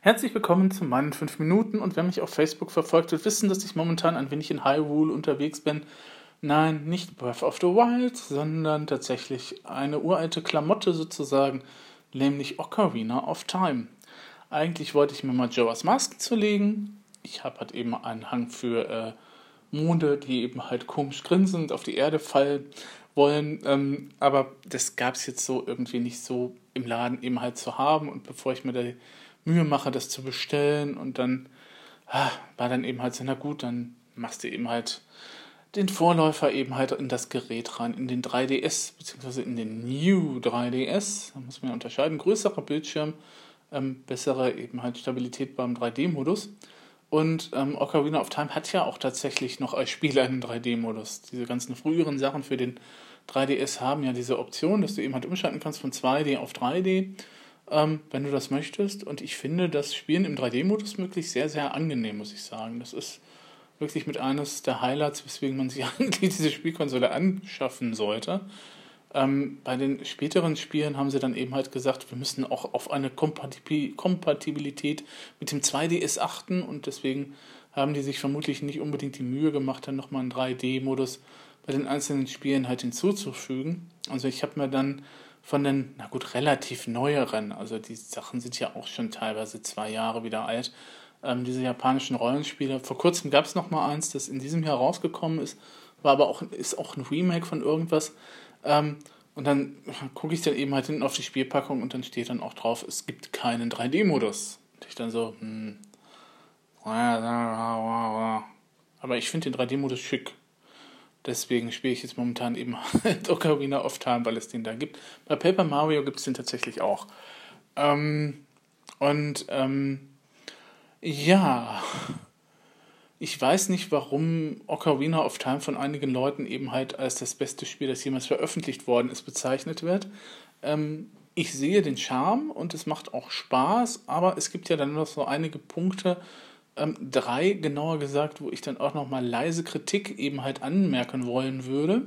Herzlich willkommen zu meinen 5 Minuten und wer mich auf Facebook verfolgt, wird wissen, dass ich momentan ein wenig in Hyrule unterwegs bin. Nein, nicht Breath of the Wild, sondern tatsächlich eine uralte Klamotte sozusagen, nämlich Ocarina of Time. Eigentlich wollte ich mir mal Joas Masken zulegen. Ich habe halt eben einen Hang für äh, Monde, die eben halt komisch grinsend auf die Erde fallen wollen. Ähm, aber das gab es jetzt so irgendwie nicht so im Laden eben halt zu haben. Und bevor ich mir da Mühe mache, das zu bestellen und dann ah, war dann eben halt so, na gut, dann machst du eben halt den Vorläufer eben halt in das Gerät rein, in den 3DS, beziehungsweise in den New 3DS. Da muss man unterscheiden. Größerer Bildschirm, ähm, bessere eben halt Stabilität beim 3D-Modus. Und ähm, Ocarina of Time hat ja auch tatsächlich noch als Spiel einen 3D-Modus. Diese ganzen früheren Sachen für den 3DS haben ja diese Option, dass du eben halt umschalten kannst von 2D auf 3D ähm, wenn du das möchtest. Und ich finde das Spielen im 3D-Modus wirklich sehr, sehr angenehm, muss ich sagen. Das ist wirklich mit eines der Highlights, weswegen man sich eigentlich diese Spielkonsole anschaffen sollte. Ähm, bei den späteren Spielen haben sie dann eben halt gesagt, wir müssen auch auf eine Kompatibilität mit dem 2DS achten und deswegen haben die sich vermutlich nicht unbedingt die Mühe gemacht, dann nochmal einen 3D-Modus bei den einzelnen Spielen halt hinzuzufügen. Also ich habe mir dann von den, na gut, relativ neueren, also die Sachen sind ja auch schon teilweise zwei Jahre wieder alt, ähm, diese japanischen Rollenspiele. Vor kurzem gab es noch mal eins, das in diesem Jahr rausgekommen ist, war aber auch, ist auch ein Remake von irgendwas. Ähm, und dann gucke ich dann eben halt hinten auf die Spielpackung und dann steht dann auch drauf, es gibt keinen 3D-Modus. Und ich dann so, hm. Aber ich finde den 3D-Modus schick. Deswegen spiele ich jetzt momentan eben halt Ocarina of Time, weil es den da gibt. Bei Paper Mario gibt es den tatsächlich auch. Ähm, und ähm, ja, ich weiß nicht, warum Ocarina of Time von einigen Leuten eben halt als das beste Spiel, das jemals veröffentlicht worden ist, bezeichnet wird. Ähm, ich sehe den Charme und es macht auch Spaß, aber es gibt ja dann noch so einige Punkte, ähm, drei, genauer gesagt, wo ich dann auch nochmal leise Kritik eben halt anmerken wollen würde.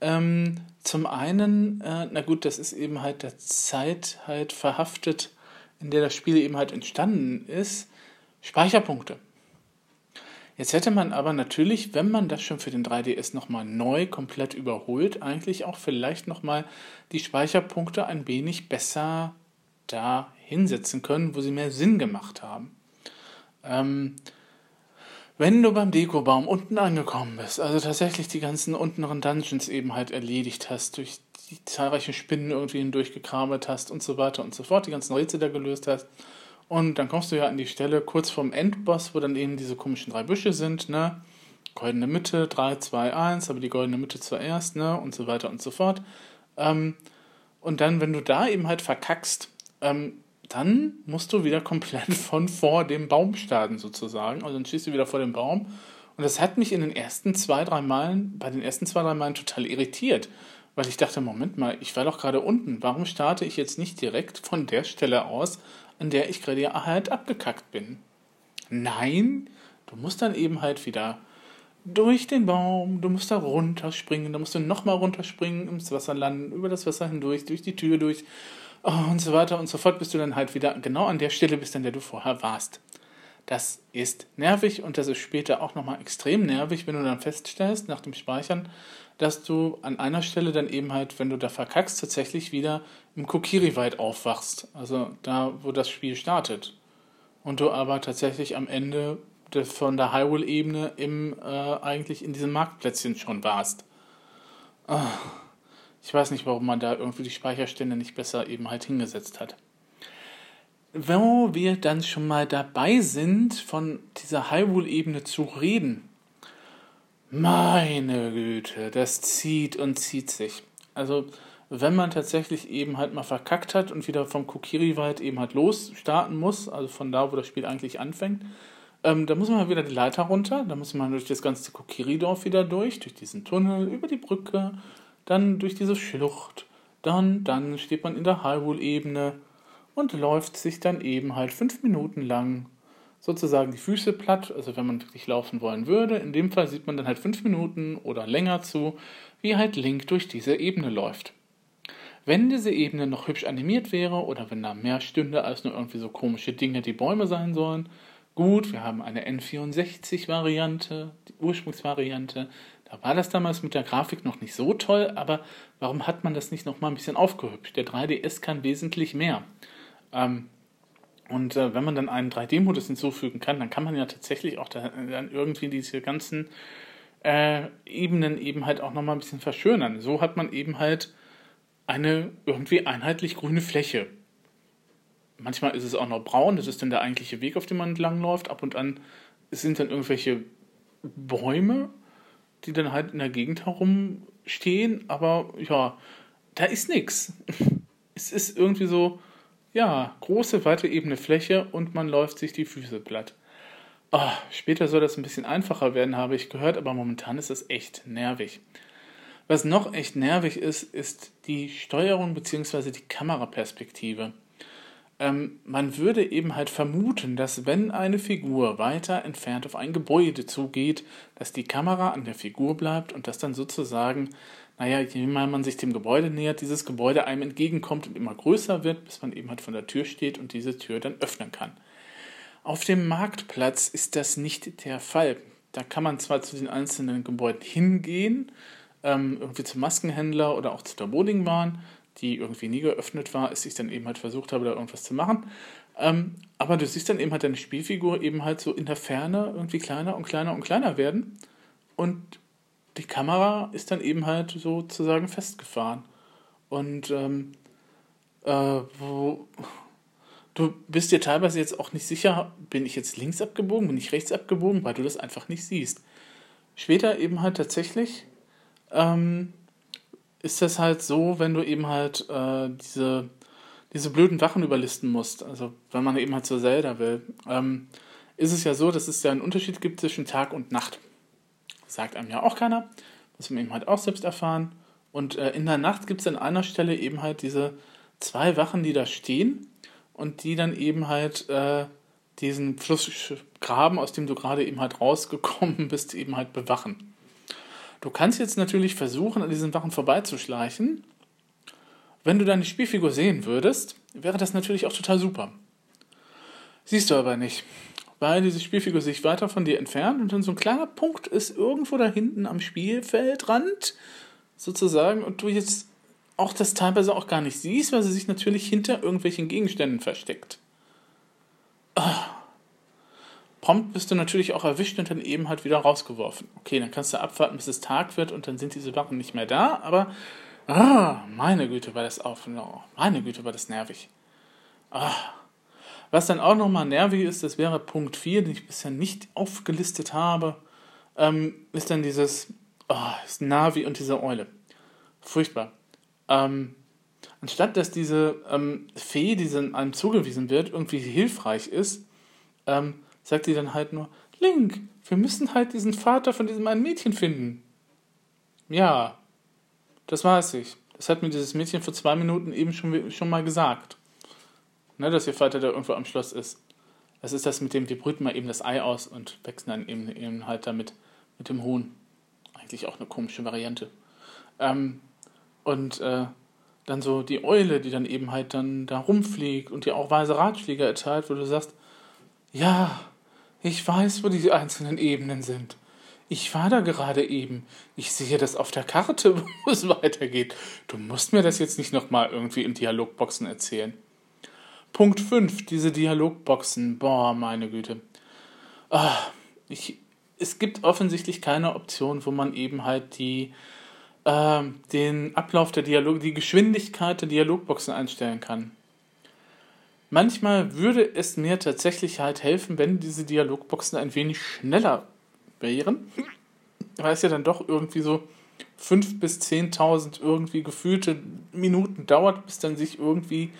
Ähm, zum einen, äh, na gut, das ist eben halt der Zeit halt verhaftet, in der das Spiel eben halt entstanden ist. Speicherpunkte. Jetzt hätte man aber natürlich, wenn man das schon für den 3DS nochmal neu komplett überholt, eigentlich auch vielleicht nochmal die Speicherpunkte ein wenig besser da hinsetzen können, wo sie mehr Sinn gemacht haben. Ähm, wenn du beim Dekobaum unten angekommen bist, also tatsächlich die ganzen unteren Dungeons eben halt erledigt hast, durch die zahlreichen Spinnen irgendwie hindurchgekramt hast und so weiter und so fort, die ganzen Rätsel da gelöst hast, und dann kommst du ja an die Stelle kurz vorm Endboss, wo dann eben diese komischen drei Büsche sind, ne? Goldene Mitte, 3, 2, 1, aber die goldene Mitte zuerst, ne? Und so weiter und so fort. Ähm, und dann, wenn du da eben halt verkackst, ähm, dann musst du wieder komplett von vor dem Baum starten, sozusagen. Also dann stehst du wieder vor dem Baum. Und das hat mich in den ersten zwei, drei Malen, bei den ersten zwei, drei Malen total irritiert. Weil ich dachte, Moment mal, ich war doch gerade unten. Warum starte ich jetzt nicht direkt von der Stelle aus, an der ich gerade halt abgekackt bin? Nein, du musst dann eben halt wieder durch den Baum, du musst da runterspringen, da musst du nochmal runterspringen, ins Wasser landen, über das Wasser hindurch, durch die Tür durch und so weiter und so fort, bis du dann halt wieder genau an der Stelle bist, an der du vorher warst. Das ist nervig und das ist später auch nochmal extrem nervig, wenn du dann feststellst, nach dem Speichern, dass du an einer Stelle dann eben halt, wenn du da verkackst, tatsächlich wieder im Kokiri-Wald aufwachst. Also da, wo das Spiel startet. Und du aber tatsächlich am Ende von der Hyrule-Ebene äh, eigentlich in diesem Marktplätzchen schon warst. Oh. Ich weiß nicht, warum man da irgendwie die Speicherstände nicht besser eben halt hingesetzt hat. Wo wir dann schon mal dabei sind, von dieser Hyrule-Ebene zu reden. Meine Güte, das zieht und zieht sich. Also, wenn man tatsächlich eben halt mal verkackt hat und wieder vom Kokiri-Wald eben halt losstarten muss, also von da, wo das Spiel eigentlich anfängt, ähm, da muss man halt wieder die Leiter runter, da muss man durch das ganze Kokiri-Dorf wieder durch, durch diesen Tunnel, über die Brücke, dann durch diese Schlucht, dann, dann steht man in der Hyrule-Ebene und läuft sich dann eben halt fünf Minuten lang sozusagen die Füße platt, also wenn man wirklich laufen wollen würde. In dem Fall sieht man dann halt fünf Minuten oder länger zu, wie halt Link durch diese Ebene läuft. Wenn diese Ebene noch hübsch animiert wäre oder wenn da mehr stünde als nur irgendwie so komische Dinge, die Bäume sein sollen, gut, wir haben eine N64-Variante, die Ursprungsvariante. Da war das damals mit der Grafik noch nicht so toll, aber warum hat man das nicht noch mal ein bisschen aufgehübscht? Der 3DS kann wesentlich mehr. Ähm, und äh, wenn man dann einen 3D-Modus hinzufügen kann, dann kann man ja tatsächlich auch da, dann irgendwie diese ganzen äh, Ebenen eben halt auch nochmal ein bisschen verschönern. So hat man eben halt eine irgendwie einheitlich grüne Fläche. Manchmal ist es auch noch braun, das ist dann der eigentliche Weg, auf dem man entlangläuft. Ab und an sind dann irgendwelche Bäume, die dann halt in der Gegend herumstehen, aber ja, da ist nichts. Es ist irgendwie so, ja, große, weite, ebene Fläche und man läuft sich die Füße platt. Oh, später soll das ein bisschen einfacher werden, habe ich gehört, aber momentan ist das echt nervig. Was noch echt nervig ist, ist die Steuerung bzw. die Kameraperspektive. Ähm, man würde eben halt vermuten, dass wenn eine Figur weiter entfernt auf ein Gebäude zugeht, dass die Kamera an der Figur bleibt und dass dann sozusagen, naja, je mehr man sich dem Gebäude nähert, dieses Gebäude einem entgegenkommt und immer größer wird, bis man eben halt von der Tür steht und diese Tür dann öffnen kann. Auf dem Marktplatz ist das nicht der Fall. Da kann man zwar zu den einzelnen Gebäuden hingehen, ähm, irgendwie zum Maskenhändler oder auch zu der Bowlingbahn, die irgendwie nie geöffnet war, als ich dann eben halt versucht habe, da irgendwas zu machen. Ähm, aber du siehst dann eben halt deine Spielfigur eben halt so in der Ferne irgendwie kleiner und kleiner und kleiner werden. Und die Kamera ist dann eben halt sozusagen festgefahren. Und ähm, äh, wo, du bist dir teilweise jetzt auch nicht sicher, bin ich jetzt links abgebogen, bin ich rechts abgebogen, weil du das einfach nicht siehst. Später eben halt tatsächlich ähm, ist das halt so, wenn du eben halt äh, diese, diese blöden Wachen überlisten musst, also wenn man eben halt zur Zelda will, ähm, ist es ja so, dass es ja einen Unterschied gibt zwischen Tag und Nacht. Sagt einem ja auch keiner, muss man eben halt auch selbst erfahren. Und äh, in der Nacht gibt es an einer Stelle eben halt diese zwei Wachen, die da stehen und die dann eben halt äh, diesen Flussgraben, aus dem du gerade eben halt rausgekommen bist, eben halt bewachen. Du kannst jetzt natürlich versuchen, an diesen Wachen vorbeizuschleichen. Wenn du deine Spielfigur sehen würdest, wäre das natürlich auch total super. Siehst du aber nicht, weil diese Spielfigur sich weiter von dir entfernt und dann so ein kleiner Punkt ist irgendwo da hinten am Spielfeldrand sozusagen und du jetzt auch das teilweise auch gar nicht siehst, weil sie sich natürlich hinter irgendwelchen Gegenständen versteckt. Ah, prompt bist du natürlich auch erwischt und dann eben halt wieder rausgeworfen. Okay, dann kannst du abwarten, bis es Tag wird und dann sind diese Wachen nicht mehr da, aber ah, meine Güte, war das auf, meine Güte, war das nervig. Ah. Was dann auch nochmal nervig ist, das wäre Punkt 4, den ich bisher nicht aufgelistet habe, ähm, ist dann dieses oh, das Navi und diese Eule. Furchtbar. Ähm, anstatt dass diese ähm, Fee, die einem zugewiesen wird, irgendwie hilfreich ist, ähm, sagt sie dann halt nur, Link, wir müssen halt diesen Vater von diesem einen Mädchen finden. Ja, das weiß ich. Das hat mir dieses Mädchen vor zwei Minuten eben schon, schon mal gesagt. Ne, dass ihr Vater da irgendwo am Schloss ist. Das ist das mit dem, wir brüten mal eben das Ei aus und wechseln dann eben, eben halt damit mit dem Huhn. Eigentlich auch eine komische Variante. Ähm, und äh, dann so die Eule, die dann eben halt dann da rumfliegt und dir auch weise Ratschläge erteilt, wo du sagst, ja, ich weiß, wo die einzelnen Ebenen sind. Ich war da gerade eben. Ich sehe das auf der Karte, wo es weitergeht. Du musst mir das jetzt nicht nochmal irgendwie in Dialogboxen erzählen. Punkt 5, diese Dialogboxen. Boah, meine Güte. Ah, ich, es gibt offensichtlich keine Option, wo man eben halt die, äh, den Ablauf der Dialog, die Geschwindigkeit der Dialogboxen einstellen kann. Manchmal würde es mir tatsächlich halt helfen, wenn diese Dialogboxen ein wenig schneller wären. Weil es ja dann doch irgendwie so 5.000 bis 10.000 irgendwie gefühlte Minuten dauert, bis dann sich irgendwie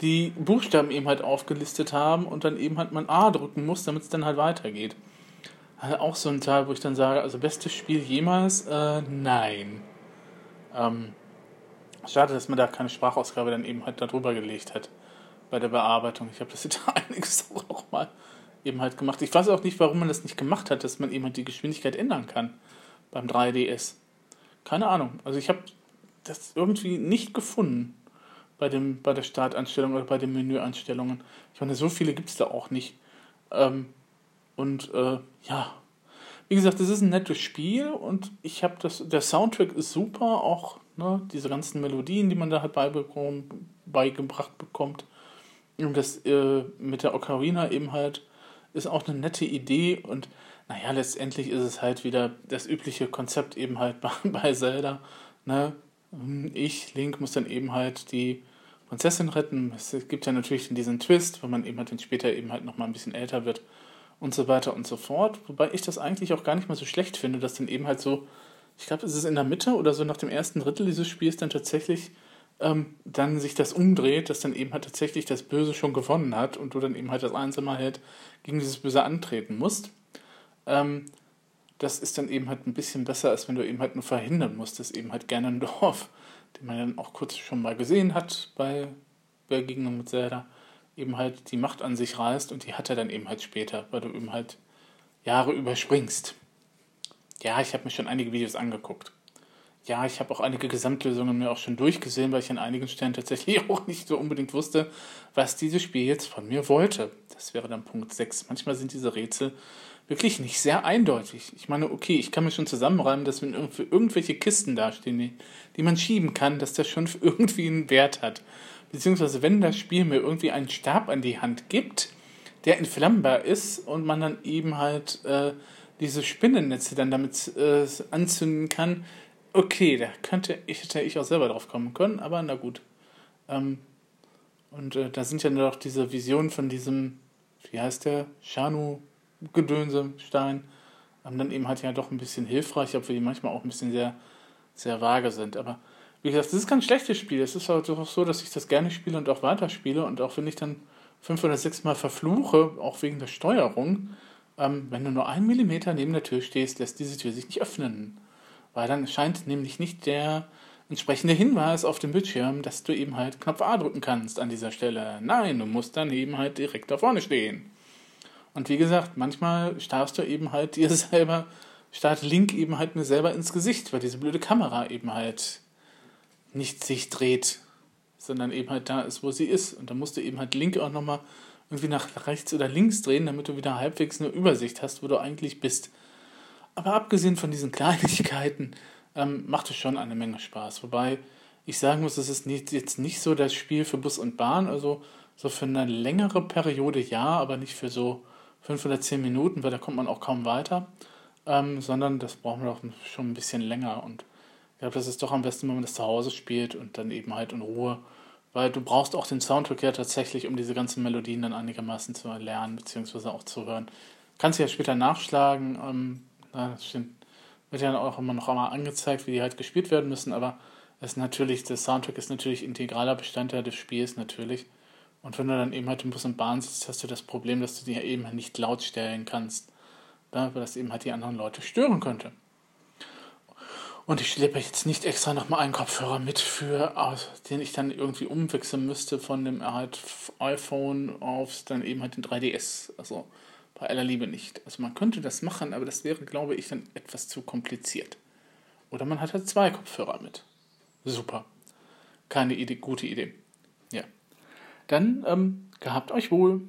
die Buchstaben eben halt aufgelistet haben und dann eben halt man A drücken muss, damit es dann halt weitergeht. Also auch so ein Teil, wo ich dann sage, also bestes Spiel jemals? Äh, nein. Ähm, schade, dass man da keine Sprachausgabe dann eben halt darüber gelegt hat bei der Bearbeitung. Ich habe das jetzt einiges auch noch mal eben halt gemacht. Ich weiß auch nicht, warum man das nicht gemacht hat, dass man eben halt die Geschwindigkeit ändern kann beim 3DS. Keine Ahnung. Also ich habe das irgendwie nicht gefunden. bei, dem, bei der Startanstellung oder bei den Menüeinstellungen. Ich meine, so viele gibt es da auch nicht. Ähm, und äh, ja, wie gesagt, es ist ein nettes Spiel und ich habe das, der Soundtrack ist super, auch ne, diese ganzen Melodien, die man da halt beigebracht bekommt. Und das äh, mit der Ocarina eben halt ist auch eine nette Idee und naja, letztendlich ist es halt wieder das übliche Konzept eben halt bei, Zelda. Ne? Ich, Link, muss dann eben halt die Prinzessin retten. Es gibt ja natürlich diesen Twist, wenn man eben halt dann später eben halt nochmal ein bisschen älter wird und so weiter und so fort. Wobei ich das eigentlich auch gar nicht mal so schlecht finde, dass dann eben halt so, ich glaube, es ist in der Mitte oder so nach dem ersten Drittel dieses Spiels dann tatsächlich ähm, dann sich das umdreht, dass dann eben halt tatsächlich das Böse schon gewonnen hat und du dann eben halt das Einsame halt gegen dieses Böse antreten musst. Ähm, das ist dann eben halt ein bisschen besser, als wenn du eben halt nur verhindern musst, dass eben halt gerne ein Dorf den man dann auch kurz schon mal gesehen hat bei Begegnung mit Zelda, eben halt die Macht an sich reißt und die hat er dann eben halt später, weil du eben halt Jahre überspringst. Ja, ich habe mir schon einige Videos angeguckt. Ja, ich habe auch einige Gesamtlösungen mir auch schon durchgesehen, weil ich an einigen Stellen tatsächlich auch nicht so unbedingt wusste, was dieses Spiel jetzt von mir wollte. Das wäre dann Punkt 6. Manchmal sind diese Rätsel wirklich nicht sehr eindeutig. Ich meine, okay, ich kann mir schon zusammenreimen, dass wenn irgendwelche Kisten dastehen, die, die man schieben kann, dass das schon irgendwie einen Wert hat. Beziehungsweise wenn das Spiel mir irgendwie einen Stab an die Hand gibt, der entflammbar ist und man dann eben halt äh, diese Spinnennetze dann damit äh, anzünden kann, okay, da könnte ich, hätte ich auch selber drauf kommen können, aber na gut. Ähm, und äh, da sind ja noch diese Visionen von diesem, wie heißt der, Shanu Gedönse, Stein, ähm, dann eben halt ja doch ein bisschen hilfreich, obwohl die manchmal auch ein bisschen sehr, sehr vage sind. Aber wie gesagt, das ist kein schlechtes Spiel. Es ist halt auch so, dass ich das gerne spiele und auch weiterspiele. Und auch wenn ich dann fünf oder sechs Mal verfluche, auch wegen der Steuerung, ähm, wenn du nur einen Millimeter neben der Tür stehst, lässt diese Tür sich nicht öffnen. Weil dann scheint nämlich nicht der entsprechende Hinweis auf dem Bildschirm, dass du eben halt Knopf A drücken kannst an dieser Stelle. Nein, du musst dann eben halt direkt da vorne stehen. Und wie gesagt, manchmal starrst du eben halt dir selber, starrt Link eben halt mir selber ins Gesicht, weil diese blöde Kamera eben halt nicht sich dreht, sondern eben halt da ist, wo sie ist. Und da musst du eben halt Link auch nochmal irgendwie nach rechts oder links drehen, damit du wieder halbwegs eine Übersicht hast, wo du eigentlich bist. Aber abgesehen von diesen Kleinigkeiten ähm, macht es schon eine Menge Spaß. Wobei ich sagen muss, es ist nicht, jetzt nicht so das Spiel für Bus und Bahn, also so für eine längere Periode ja, aber nicht für so fünf oder zehn Minuten, weil da kommt man auch kaum weiter, ähm, sondern das brauchen wir auch schon ein bisschen länger. Und ich glaube, das ist doch am besten, wenn man das zu Hause spielt und dann eben halt in Ruhe, weil du brauchst auch den Soundtrack ja tatsächlich, um diese ganzen Melodien dann einigermaßen zu erlernen, beziehungsweise auch zu hören. Kannst du ja später nachschlagen, ähm, das stimmt, wird ja auch immer noch einmal angezeigt, wie die halt gespielt werden müssen, aber ist natürlich, der Soundtrack ist natürlich integraler Bestandteil des Spiels, natürlich. Und wenn du dann eben halt im Bus und Bahn sitzt, hast du das Problem, dass du dir eben nicht laut stellen kannst, weil das eben halt die anderen Leute stören könnte. Und ich schleppe jetzt nicht extra nochmal einen Kopfhörer mit, für, den ich dann irgendwie umwechseln müsste von dem halt iPhone aufs dann eben halt den 3DS. Also bei aller Liebe nicht. Also man könnte das machen, aber das wäre, glaube ich, dann etwas zu kompliziert. Oder man hat halt zwei Kopfhörer mit. Super. Keine Idee, gute Idee. Ja. Dann ähm, gehabt euch wohl.